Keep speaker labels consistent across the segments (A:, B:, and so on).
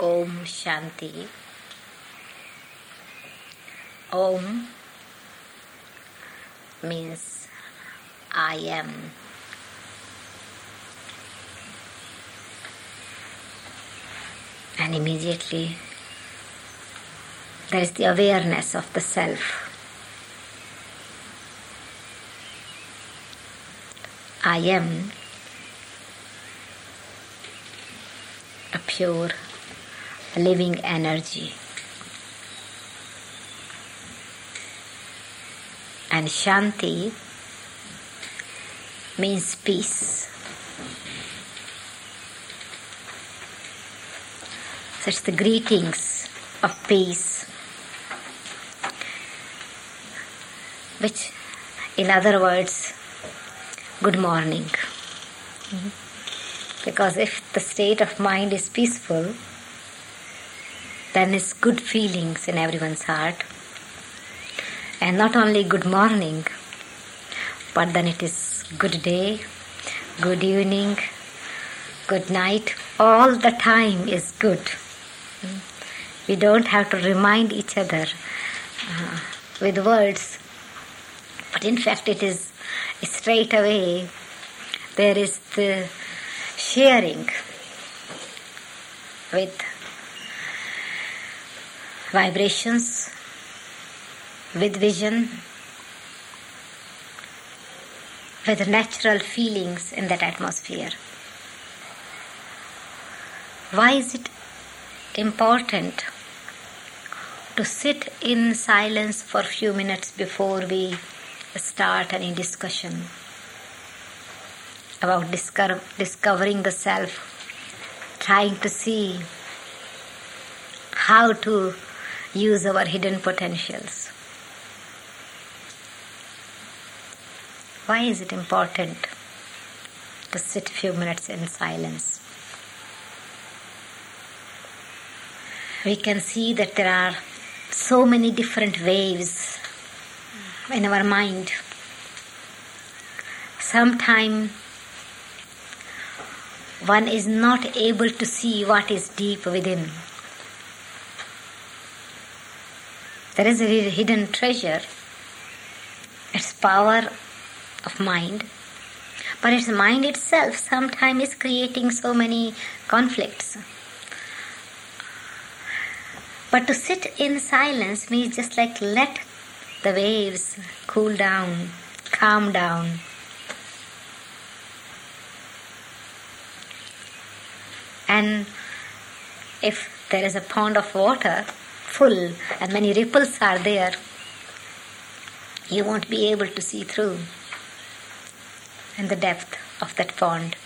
A: Om Shanti. Om means I am. And immediately there is the awareness of the self. I am a pure living energy. And Shanti means peace. So it's the greetings of peace, which, in other words, good morning. Mm-hmm. Because if the state of mind is peaceful, then it's good feelings in everyone's heart. And not only good morning, but then it is good day, good evening, good night. All the time is good. We don't have to remind each other uh, with words, but in fact, it is straight away there is the sharing with vibrations, with vision, with natural feelings in that atmosphere. Why is it important to sit in silence for a few minutes before we start any discussion about discover, discovering the self, trying to see how to use our hidden potentials. Why is it important to sit a few minutes in silence? We can see that there are so many different waves in our mind. Sometimes one is not able to see what is deep within. There is a hidden treasure. It's power of mind. But its mind itself sometimes is creating so many conflicts. But to sit in silence means just like let the waves cool down, calm down. And if there is a pond of water full and many ripples are there, you won't be able to see through in the depth of that pond.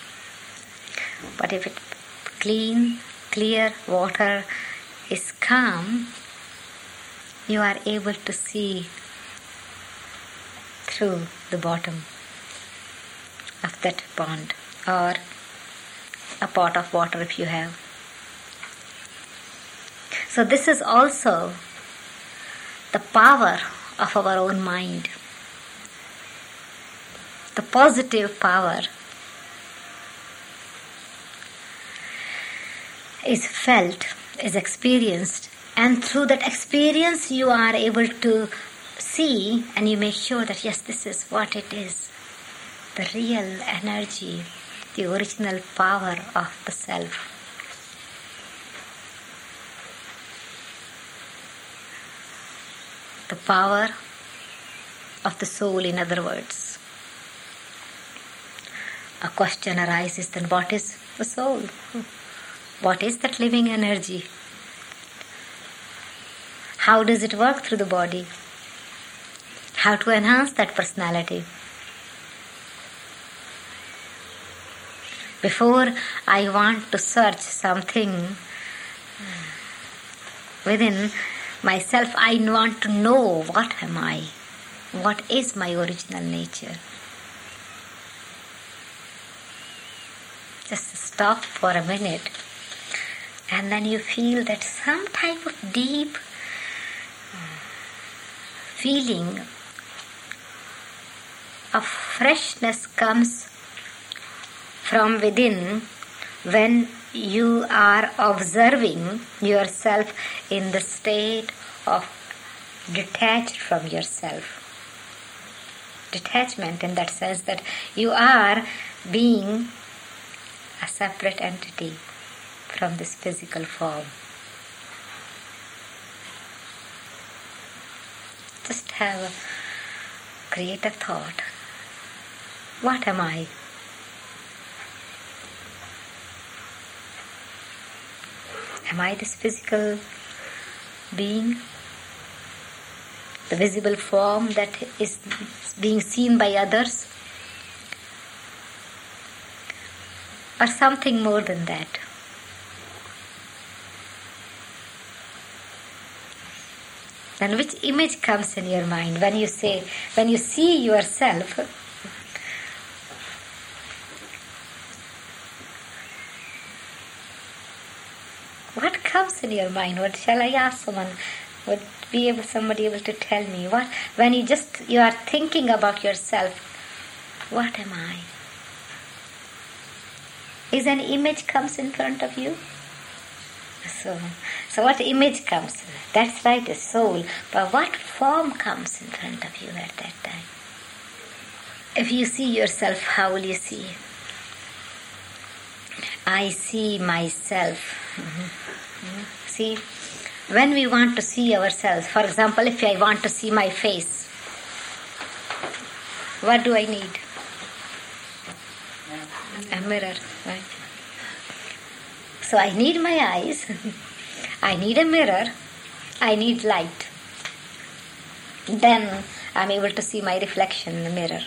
A: But if it clean, clear water is calm, you are able to see through the bottom of that pond or a pot of water if you have. So, this is also the power of our own mind, the positive power is felt, is experienced, and through that experience, you are able to see and you make sure that yes, this is what it is. The real energy the original power of the self. Power of the soul, in other words. A question arises then what is the soul? What is that living energy? How does it work through the body? How to enhance that personality? before I want to search something within myself, I want to know what am I? What is my original nature? Just stop for a minute and then you feel that some type of deep uh, feeling of freshness comes from within when you are observing yourself in the state of detached from yourself. Detachment in that sense that you are being a separate entity from this physical form. Just have a creative thought. What am I? Am I this physical being? The visible form that is being seen by others? Or something more than that? Then which image comes in your mind when you say, when you see yourself? What comes in your mind? What shall I ask someone? Would be able somebody able to tell me what when you just you are thinking about yourself? What am I? Is an image comes in front of you? So, so what image comes? That's right, a soul. But what form comes in front of you at that time? If you see yourself, how will you see? I see myself. Mm-hmm. See, when we want to see ourselves, for example, if I want to see my face, what do I need? A mirror, right? So I need my eyes, I need a mirror, I need light. Then I'm able to see my reflection in the mirror.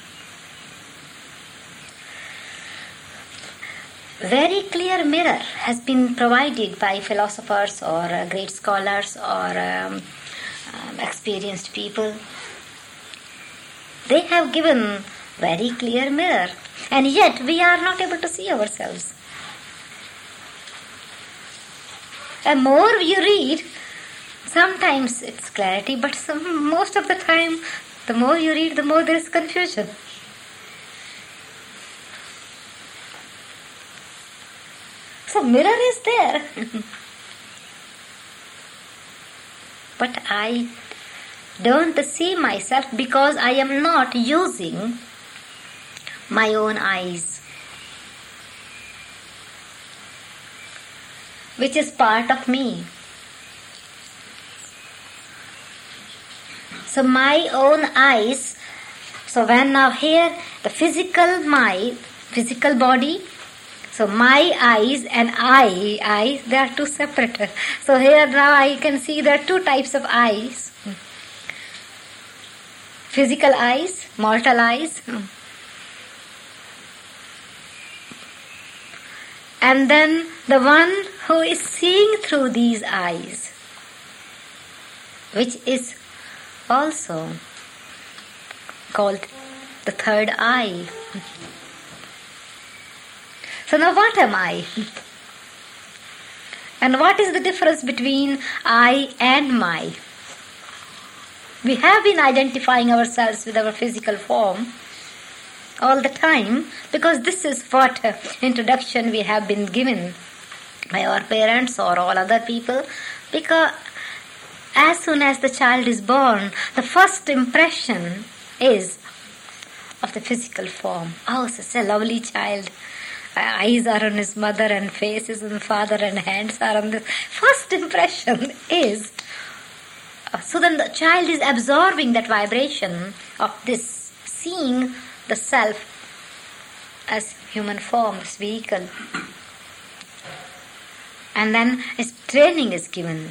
A: Very clear mirror has been provided by philosophers or uh, great scholars or um, um, experienced people. They have given very clear mirror, and yet we are not able to see ourselves. The more you read, sometimes it's clarity, but some, most of the time, the more you read, the more there is confusion. So mirror is there. but I don't see myself because I am not using my own eyes. which is part of me. So my own eyes, so when now here the physical my physical body, so my eyes and I, eyes, they are two separate. So here now I can see there are two types of eyes. Physical eyes, mortal eyes. And then the one who is seeing through these eyes, which is also called the third eye. So now what am I? And what is the difference between I and my? We have been identifying ourselves with our physical form all the time because this is what uh, introduction we have been given by our parents or all other people because as soon as the child is born the first impression is of the physical form oh such a lovely child eyes are on his mother and face is on the father and hands are on the first impression is uh, so then the child is absorbing that vibration of this seeing the self as human form, this vehicle. And then its training is given.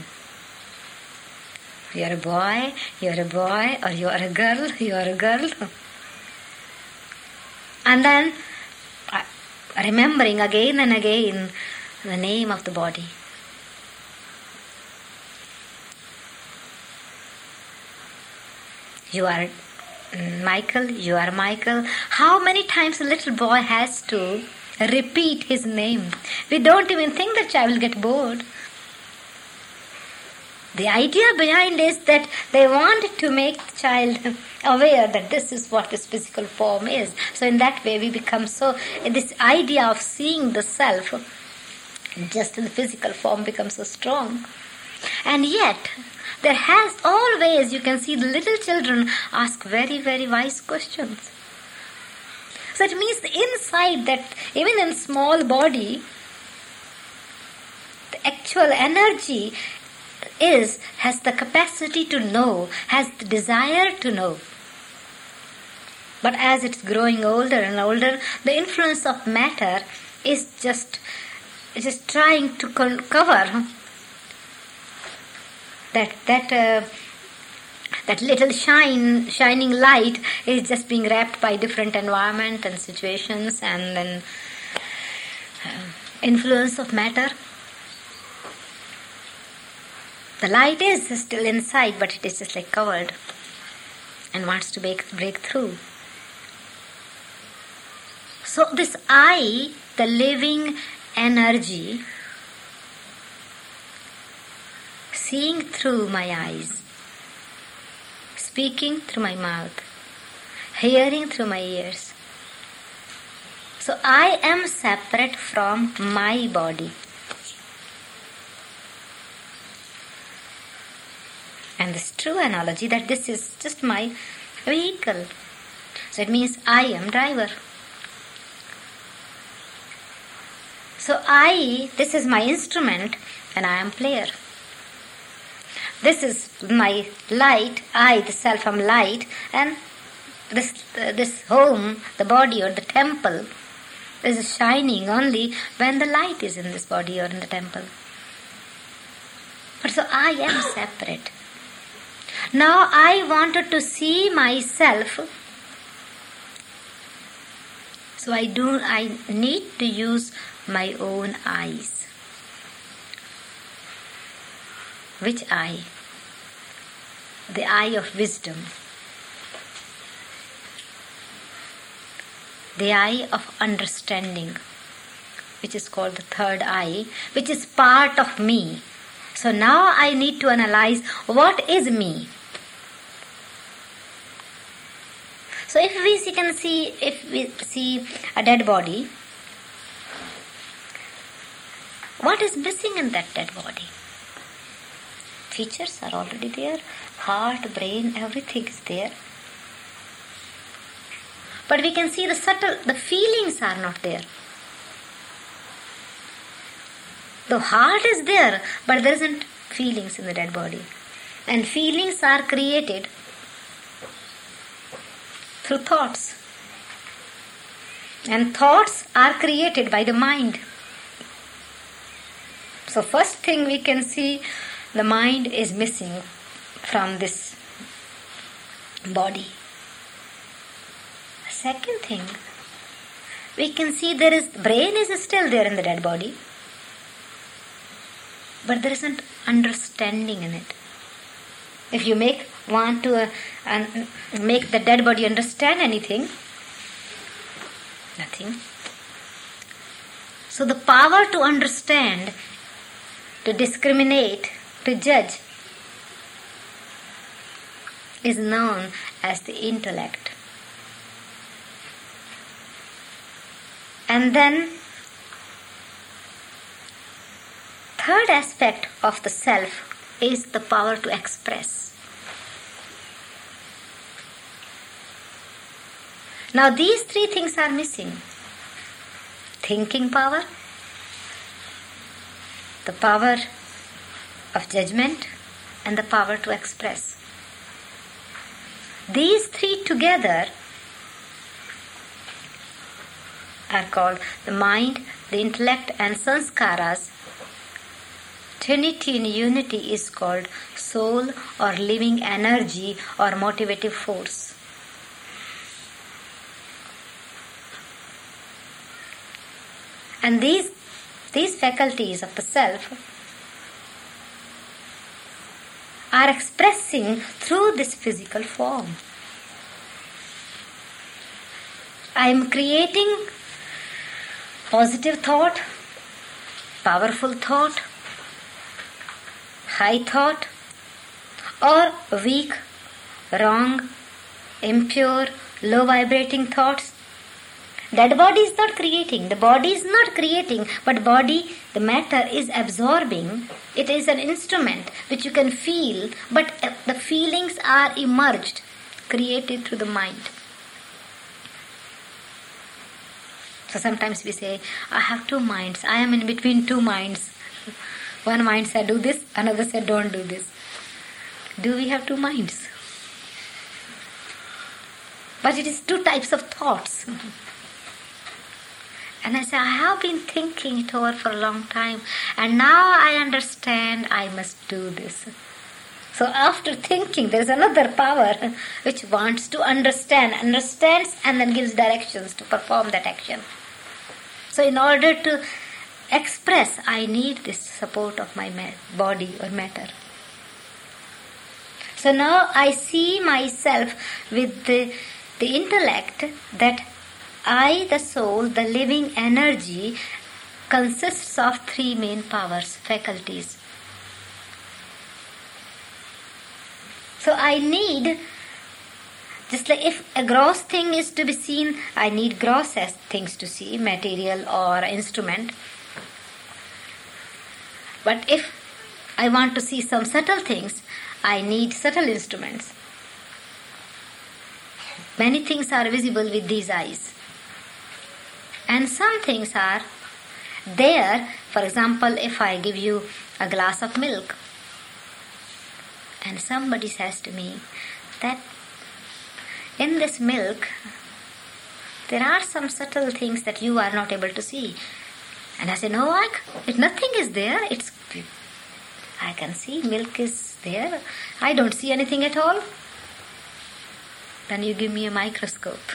A: You're a boy, you're a boy, or you're a girl, you're a girl. And then remembering again and again the name of the body. You are Michael, you are Michael. How many times a little boy has to repeat his name? We don't even think the child will get bored. The idea behind is that they want to make the child aware that this is what this physical form is. So in that way we become so this idea of seeing the self just in the physical form becomes so strong. And yet, there has always, you can see the little children ask very, very wise questions. So it means the inside that even in small body, the actual energy is has the capacity to know, has the desire to know. But as it's growing older and older, the influence of matter is just just trying to cover that that uh, that little shine shining light is just being wrapped by different environment and situations and then uh, influence of matter the light is still inside but it is just like covered and wants to break, break through so this i the living energy seeing through my eyes, speaking through my mouth, hearing through my ears. So I am separate from my body. And this true analogy that this is just my vehicle. So it means I am driver. So I, this is my instrument and I am player. This is my light, I, the self, am light, and this, uh, this home, the body or the temple, is shining only when the light is in this body or in the temple. But so I am separate. Now I wanted to see myself. So I do I need to use my own eyes. Which eye? The eye of wisdom. The eye of understanding, which is called the third eye, which is part of me. So now I need to analyze what is me. So if we see, can see if we see a dead body, what is missing in that dead body? Features are already there, heart, brain, everything is there. But we can see the subtle, the feelings are not there. The heart is there, but there isn't feelings in the dead body. And feelings are created through thoughts. And thoughts are created by the mind. So, first thing we can see the mind is missing from this body. Second thing, we can see there is brain is still there in the dead body, but there isn't understanding in it. If you make want to uh, make the dead body understand anything, nothing. So the power to understand to discriminate, to judge, is known as the intellect. And then, third aspect of the self is the power to express. Now, these three things are missing thinking power, the power of judgment and the power to express. These three together are called the mind, the intellect, and sanskaras. Trinity in unity is called soul or living energy or motivative force. And these these faculties of the self are expressing through this physical form. I am creating positive thought, powerful thought, high thought, or weak, wrong, impure, low vibrating thoughts. That body is not creating. The body is not creating, but body, the matter is absorbing. It is an instrument which you can feel, but uh, the feelings are emerged, created through the mind. So sometimes we say, I have two minds. I am in between two minds. One mind said, do this, another said, don't do this. Do we have two minds? But it is two types of thoughts. And I say, I have been thinking it over for a long time, and now I understand I must do this. So after thinking, there is another power which wants to understand, understands, and then gives directions to perform that action. So in order to express, I need this support of my body or matter. So now I see myself with the, the intellect that I, the soul, the living energy, consists of three main powers, faculties. So I need, just like if a gross thing is to be seen, I need gross things to see, material or instrument. But if I want to see some subtle things, I need subtle instruments. Many things are visible with these eyes and some things are there. For example, if I give you a glass of milk and somebody says to me that in this milk there are some subtle things that you are not able to see. And I say, no, I, it, nothing is there. It's I can see milk is there. I don't see anything at all. Then you give me a microscope.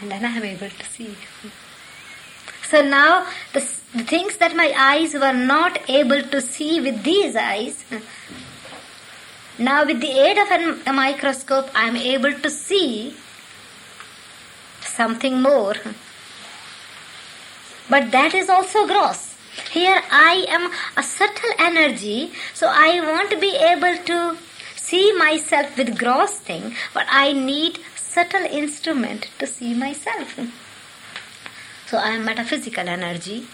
A: And then I am able to see. So now the, the things that my eyes were not able to see with these eyes, now with the aid of an, a microscope I am able to see something more. But that is also gross. Here I am a subtle energy, so I won't be able to see myself with gross thing, but I need subtle instrument to see myself. So I am metaphysical energy,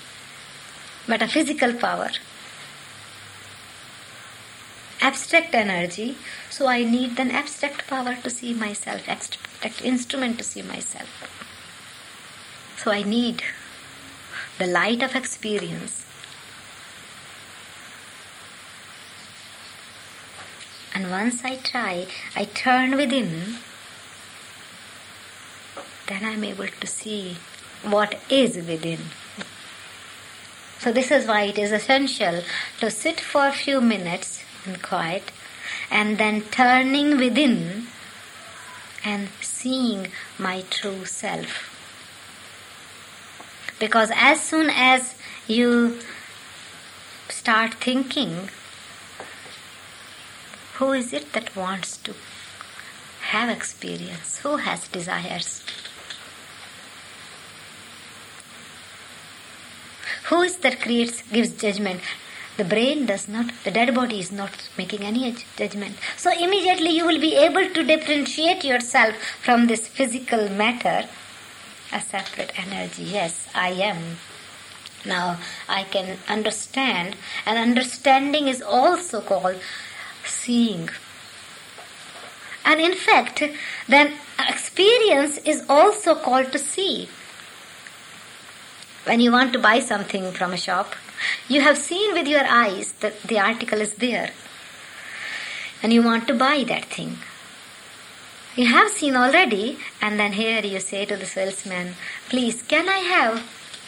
A: metaphysical power, abstract energy. So I need an abstract power to see myself, abstract instrument to see myself. So I need the light of experience. And once I try, I turn within then I'm able to see what is within. So, this is why it is essential to sit for a few minutes in quiet and then turning within and seeing my true self. Because as soon as you start thinking, who is it that wants to have experience? Who has desires? Who is that creates, gives judgment? The brain does not, the dead body is not making any judgment. So immediately you will be able to differentiate yourself from this physical matter, a separate energy. Yes, I am. Now I can understand, and understanding is also called seeing. And in fact, then experience is also called to see when you want to buy something from a shop, you have seen with your eyes that the article is there and you want to buy that thing. You have seen already, and then here you say to the salesman, Please, can I have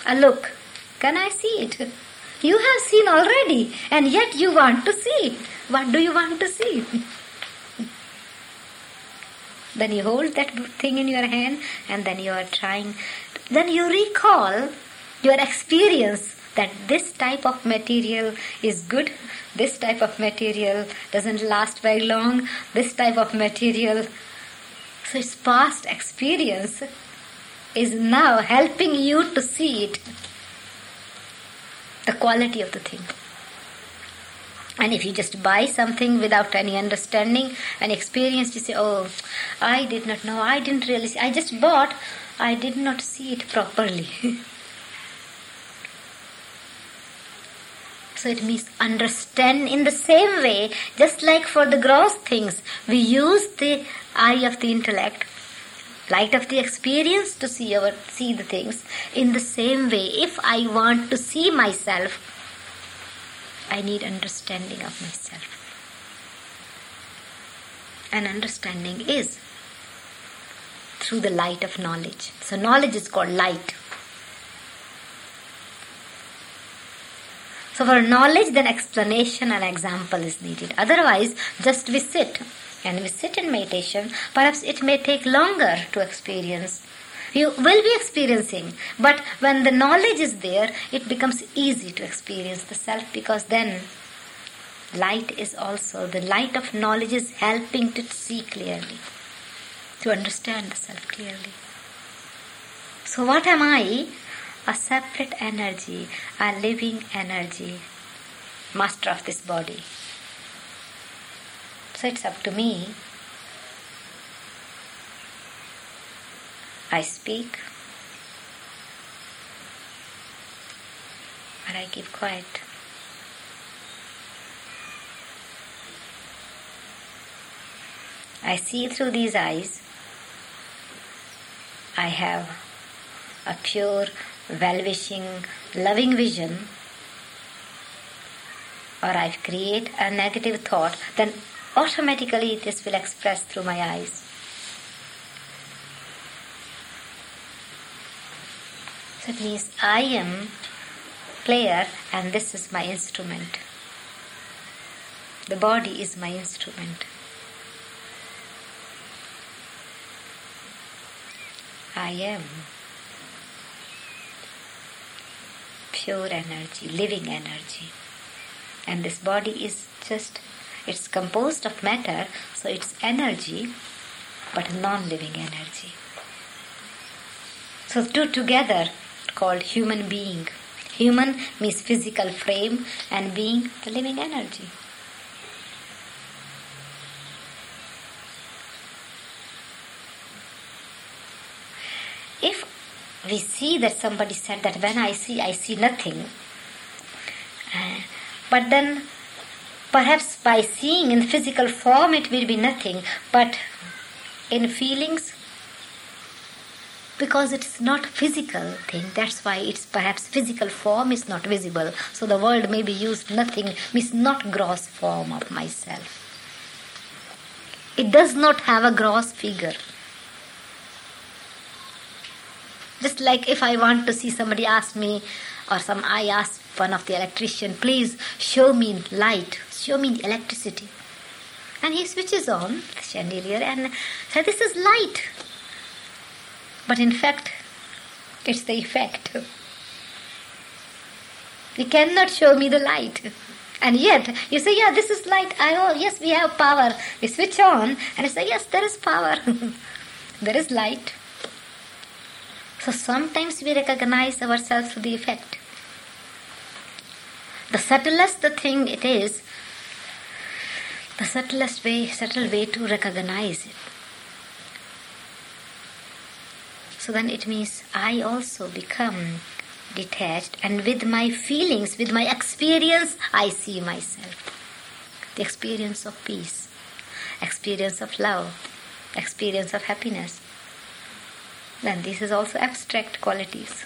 A: a look? Can I see it? You have seen already, and yet you want to see. What do you want to see? then you hold that thing in your hand, and then you are trying. Then you recall your experience that this type of material is good, this type of material doesn't last very long, this type of material. So its past experience is now helping you to see it, the quality of the thing. And if you just buy something without any understanding and experience, you say, oh, I did not know, I didn't really see, I just bought, I did not see it properly. So it means understand in the same way, just like for the gross things, we use the eye of the intellect, light of the experience to see our see the things. In the same way, if I want to see myself, I need understanding of myself. And understanding is through the light of knowledge. So knowledge is called light. So for knowledge, then explanation and example is needed. Otherwise, just we sit and we sit in meditation, perhaps it may take longer to experience. You will be experiencing, but when the knowledge is there, it becomes easy to experience the self because then light is also, the light of knowledge is helping to see clearly, to understand the self clearly. So, what am I? A separate energy, a living energy, master of this body. So it's up to me. I speak, but I keep quiet. I see through these eyes. I have a pure well wishing, loving vision, or I create a negative thought, then automatically this will express through my eyes. So it means I am player and this is my instrument. The body is my instrument. I am. Pure energy, living energy. And this body is just, it's composed of matter, so it's energy, but non living energy. So, two together called human being. Human means physical frame, and being the living energy. If we see that somebody said that when I see, I see nothing. Uh, but then perhaps by seeing in physical form it will be nothing, but in feelings, because it's not physical thing, that's why it's perhaps physical form is not visible. So the word may be used nothing means not gross form of myself. It does not have a gross figure. Just like if I want to see somebody ask me, or some I ask one of the electrician, please show me light, show me electricity. And he switches on the chandelier and says, This is light. But in fact, it's the effect. You cannot show me the light. And yet, you say, Yeah, this is light. I oh, yes, we have power. We switch on, and I say, Yes, there is power. there is light. So sometimes we recognize ourselves through the effect. The subtlest the thing it is, the subtlest way, subtle way to recognize it. So then it means I also become detached, and with my feelings, with my experience, I see myself. The experience of peace, experience of love, experience of happiness then this is also abstract qualities.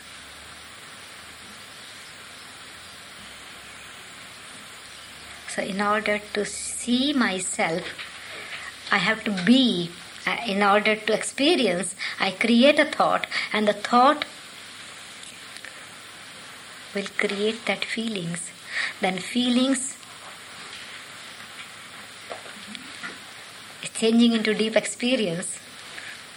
A: So, in order to see myself, I have to be. Uh, in order to experience, I create a thought, and the thought will create that feelings. Then feelings changing into deep experience.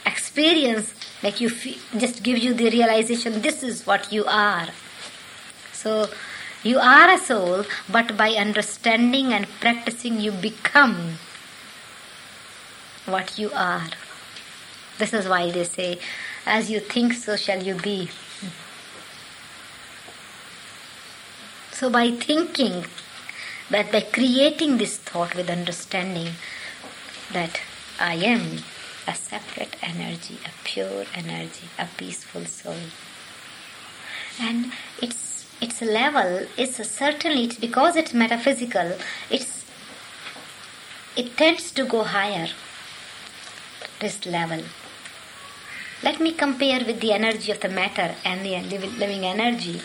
A: Experience like you feel, just gives you the realization this is what you are. So you are a soul but by understanding and practicing you become what you are. This is why they say as you think so shall you be. So by thinking that by creating this thought with understanding that i am a separate energy, a pure energy, a peaceful soul. And its its level is certainly it's because it's metaphysical. It's it tends to go higher. This level. Let me compare with the energy of the matter and the living energy.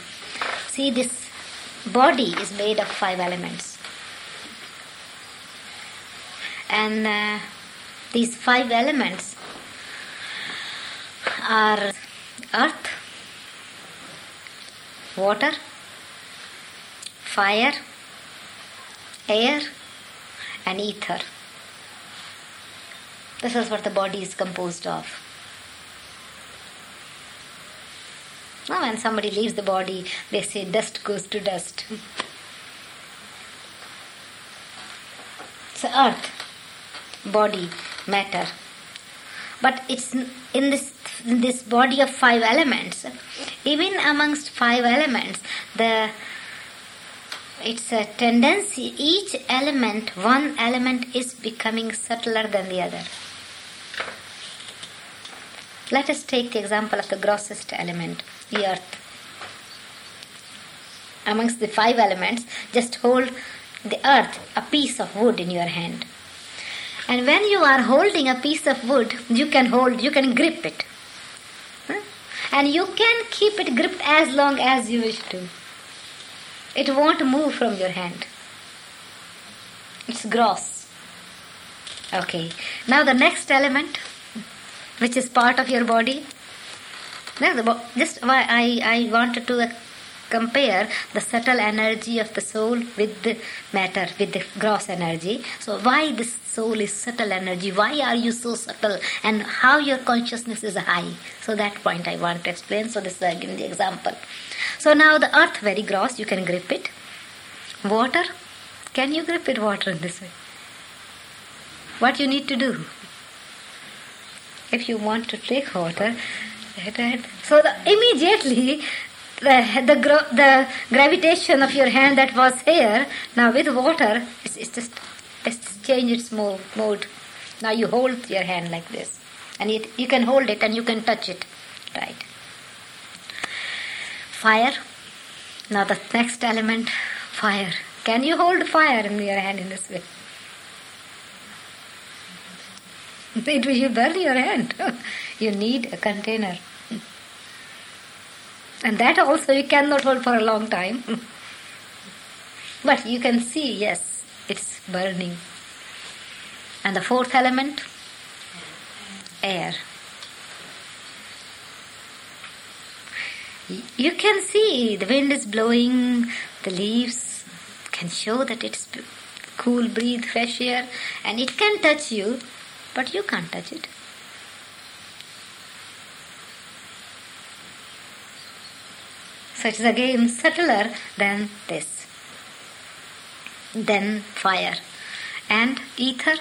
A: See, this body is made of five elements. And uh, these five elements are earth, water, fire, air, and ether. This is what the body is composed of. Now, when somebody leaves the body, they say dust goes to dust. So, earth, body, matter. But it's in this in this body of five elements. Even amongst five elements, the it's a tendency. Each element, one element, is becoming subtler than the other. Let us take the example of the grossest element, the earth. Amongst the five elements, just hold the earth, a piece of wood in your hand. And when you are holding a piece of wood, you can hold, you can grip it. And you can keep it gripped as long as you wish to. It won't move from your hand. It's gross. Okay. Now the next element, which is part of your body. Just why I, I wanted to compare the subtle energy of the soul with the matter, with the gross energy. So, why this soul is subtle energy? Why are you so subtle? And how your consciousness is high? So, that point I want to explain. So, this is again the example. So, now the earth, very gross, you can grip it. Water, can you grip it water in this way? What you need to do? If you want to take water, so the, immediately the the, the gravitation of your hand that was here now with water it's, it's just it's changed its mode, mode. Now you hold your hand like this, and it, you can hold it and you can touch it, right? Fire. Now the next element, fire. Can you hold fire in your hand in this way? It will burn your hand. you need a container. And that also you cannot hold for a long time. but you can see, yes, it's burning. And the fourth element? Air. You can see the wind is blowing, the leaves can show that it's cool breathe, fresh air, and it can touch you, but you can't touch it. It is again subtler than this. Then fire. And ether.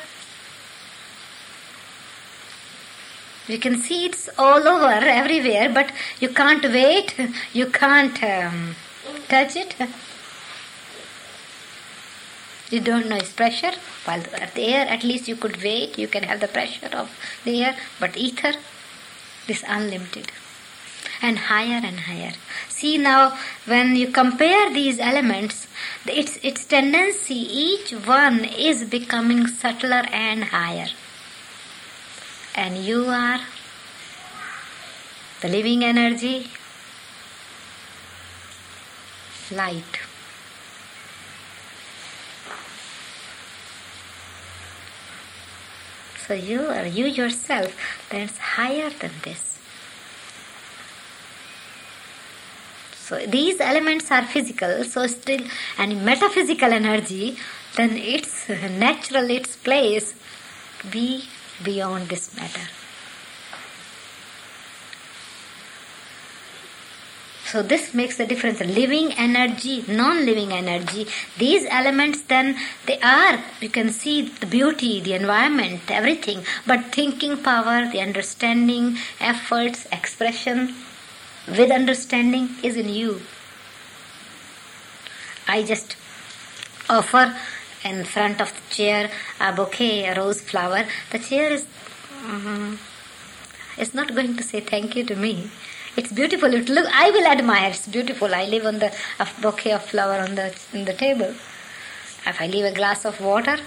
A: You can see it's all over everywhere, but you can't wait, you can't um, touch it. You don't know its pressure. While the air, at least you could wait, you can have the pressure of the air, but ether is unlimited and higher and higher. See now, when you compare these elements, its, its tendency, each one is becoming subtler and higher. And you are the living energy, light. So you are you yourself, that's higher than this. So these elements are physical, so still and metaphysical energy, then it's natural, its place be beyond this matter. So this makes the difference. Living energy, non-living energy. These elements then they are, you can see the beauty, the environment, everything. But thinking power, the understanding, efforts, expression, with understanding is in you. I just offer in front of the chair a bouquet, a rose flower. The chair is mm, is not going to say thank you to me. It's beautiful. It look. I will admire. It's beautiful. I leave on the a bouquet of flower on the on the table. If I leave a glass of water,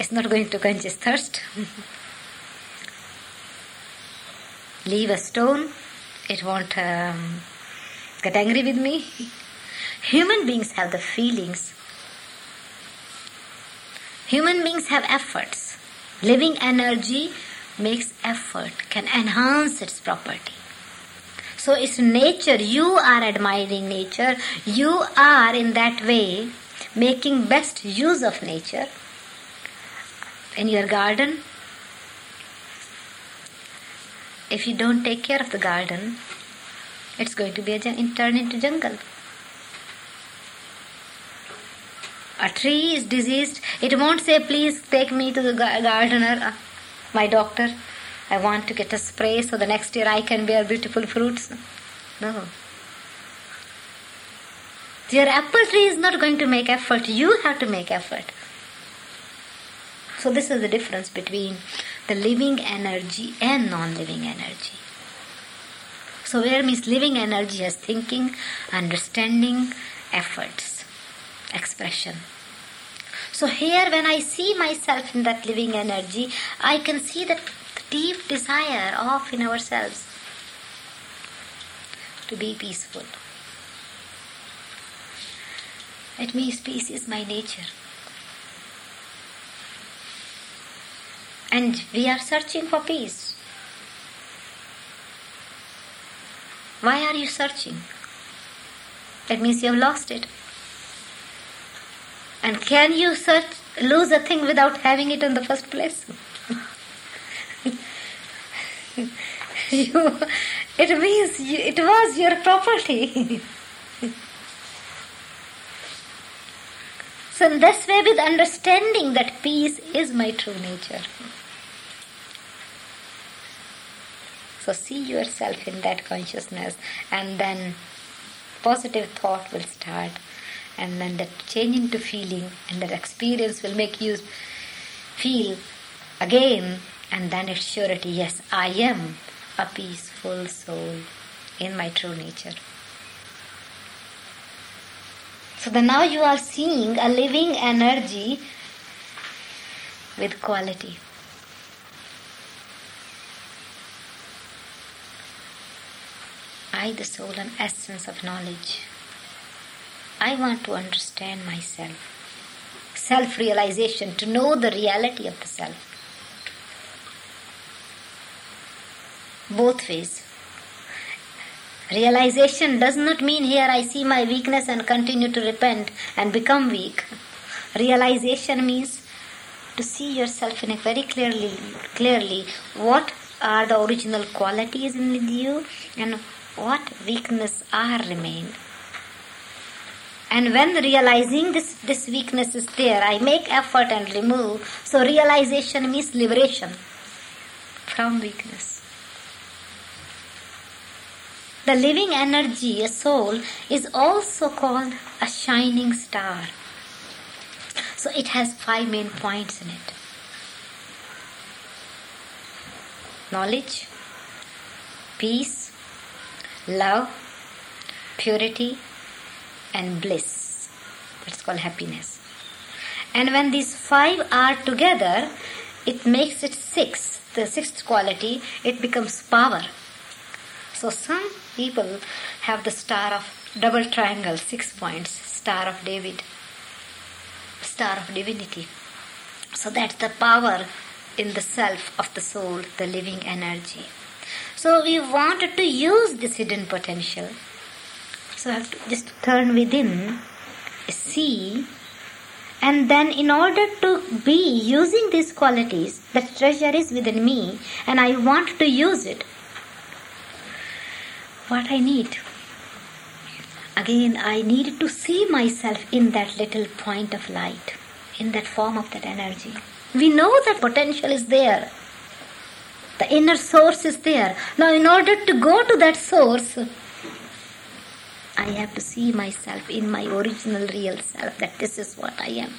A: it's not going to quench his thirst. leave a stone, it won't um, get angry with me. Human beings have the feelings. Human beings have efforts. Living energy makes effort, can enhance its property. So it's nature. You are admiring nature. You are in that way making best use of nature. In your garden, if you don't take care of the garden, it's going to be a, turn into jungle. A tree is diseased. It won't say, please take me to the gardener, uh, my doctor. I want to get a spray so the next year I can bear beautiful fruits. No. Your apple tree is not going to make effort. You have to make effort. So, this is the difference between the living energy and non living energy. So, where means living energy has thinking, understanding, efforts, expression. So, here when I see myself in that living energy, I can see that deep desire of in ourselves to be peaceful. It means peace is my nature. And we are searching for peace. Why are you searching? That means you have lost it. And can you search, lose a thing without having it in the first place? you, it means you, it was your property. so, in this way, with understanding that peace is my true nature. So see yourself in that consciousness, and then positive thought will start, and then that changing to feeling, and that experience will make you feel again, and then it's surety yes, I am a peaceful soul in my true nature. So then now you are seeing a living energy with quality. I, the soul and essence of knowledge. I want to understand myself. Self realization, to know the reality of the self. Both ways. Realization does not mean here I see my weakness and continue to repent and become weak. Realization means to see yourself in a very clearly clearly what are the original qualities in you and what weakness are remain. And when realizing this, this weakness is there, I make effort and remove. So realization means liberation from weakness. The living energy, a soul, is also called a shining star. So it has five main points in it knowledge, peace, love, purity, and bliss. That's called happiness. And when these five are together, it makes it six. The sixth quality, it becomes power. So some people have the star of double triangle, six points, star of David, star of divinity. So that's the power in the self of the soul, the living energy. So we wanted to use this hidden potential. So I have to just turn within, see, and then in order to be using these qualities, the treasure is within me and I want to use it. What I need? Again, I need to see myself in that little point of light, in that form of that energy. We know that potential is there. The inner source is there. Now, in order to go to that source, I have to see myself in my original real self that this is what I am.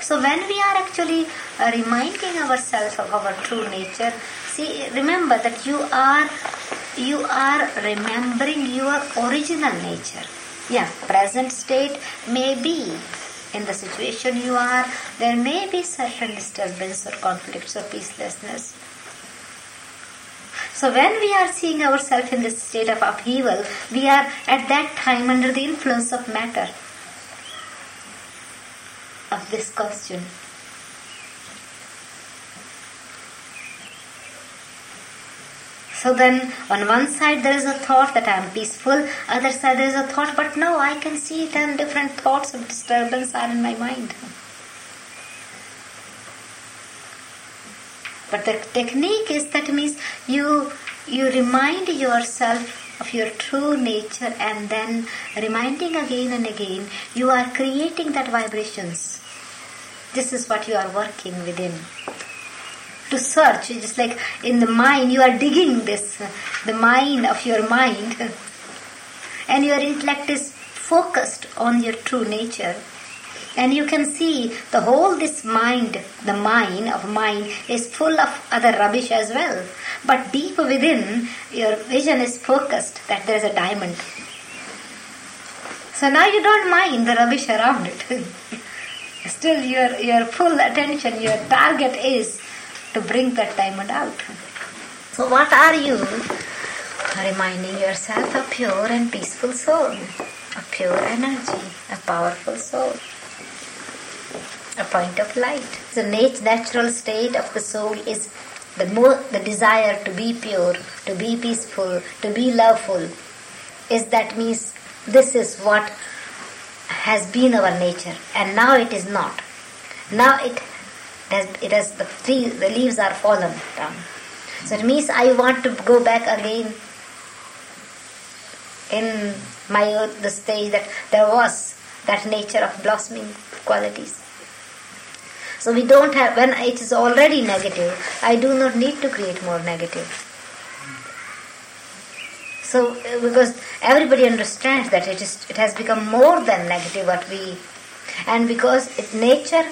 A: So when we are actually uh, reminding ourselves of our true nature, see, remember that you are you are remembering your original nature. Yeah, present state may be in the situation you are, there may be certain disturbance or conflicts or peacelessness. So when we are seeing ourselves in this state of upheaval, we are at that time under the influence of matter of this question. So then, on one side there is a thought that I am peaceful, other side there is a thought, but no, I can see ten different thoughts of disturbance are in my mind. But the technique is that means you you remind yourself of your true nature and then reminding again and again you are creating that vibrations this is what you are working within to search. Just like in the mind you are digging this the mine of your mind. And your intellect is focused on your true nature. And you can see the whole this mind the mine of mind is full of other rubbish as well. But deep within your vision is focused that there is a diamond. So now you don't mind the rubbish around it. Still your, your full attention, your target is to bring that diamond out. So, what are you? Reminding yourself a pure and peaceful soul, a pure energy, a powerful soul, a point of light. The natural state of the soul is the more the desire to be pure, to be peaceful, to be loveful. Is that means this is what has been our nature and now it is not. Now it it has the tree, the leaves are fallen down. So it means I want to go back again in my the stage that there was that nature of blossoming qualities. So we don't have when it is already negative, I do not need to create more negative. So, uh, because everybody understands that it is, it has become more than negative what we, and because it, nature,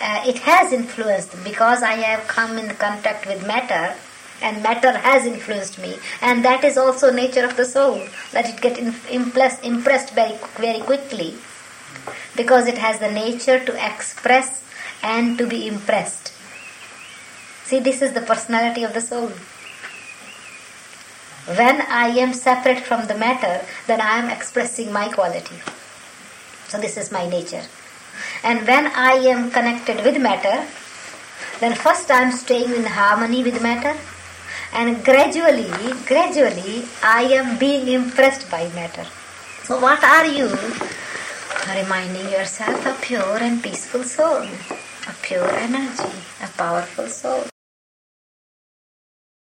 A: uh, it has influenced. Because I have come in contact with matter, and matter has influenced me, and that is also nature of the soul that it get impressed, impressed very very quickly, because it has the nature to express and to be impressed. See, this is the personality of the soul. When I am separate from the matter, then I am expressing my quality. So this is my nature. And when I am connected with matter, then first I am staying in harmony with matter, and gradually, gradually, I am being impressed by matter. So, what are you? Reminding yourself a pure and peaceful soul, a pure energy, a powerful soul.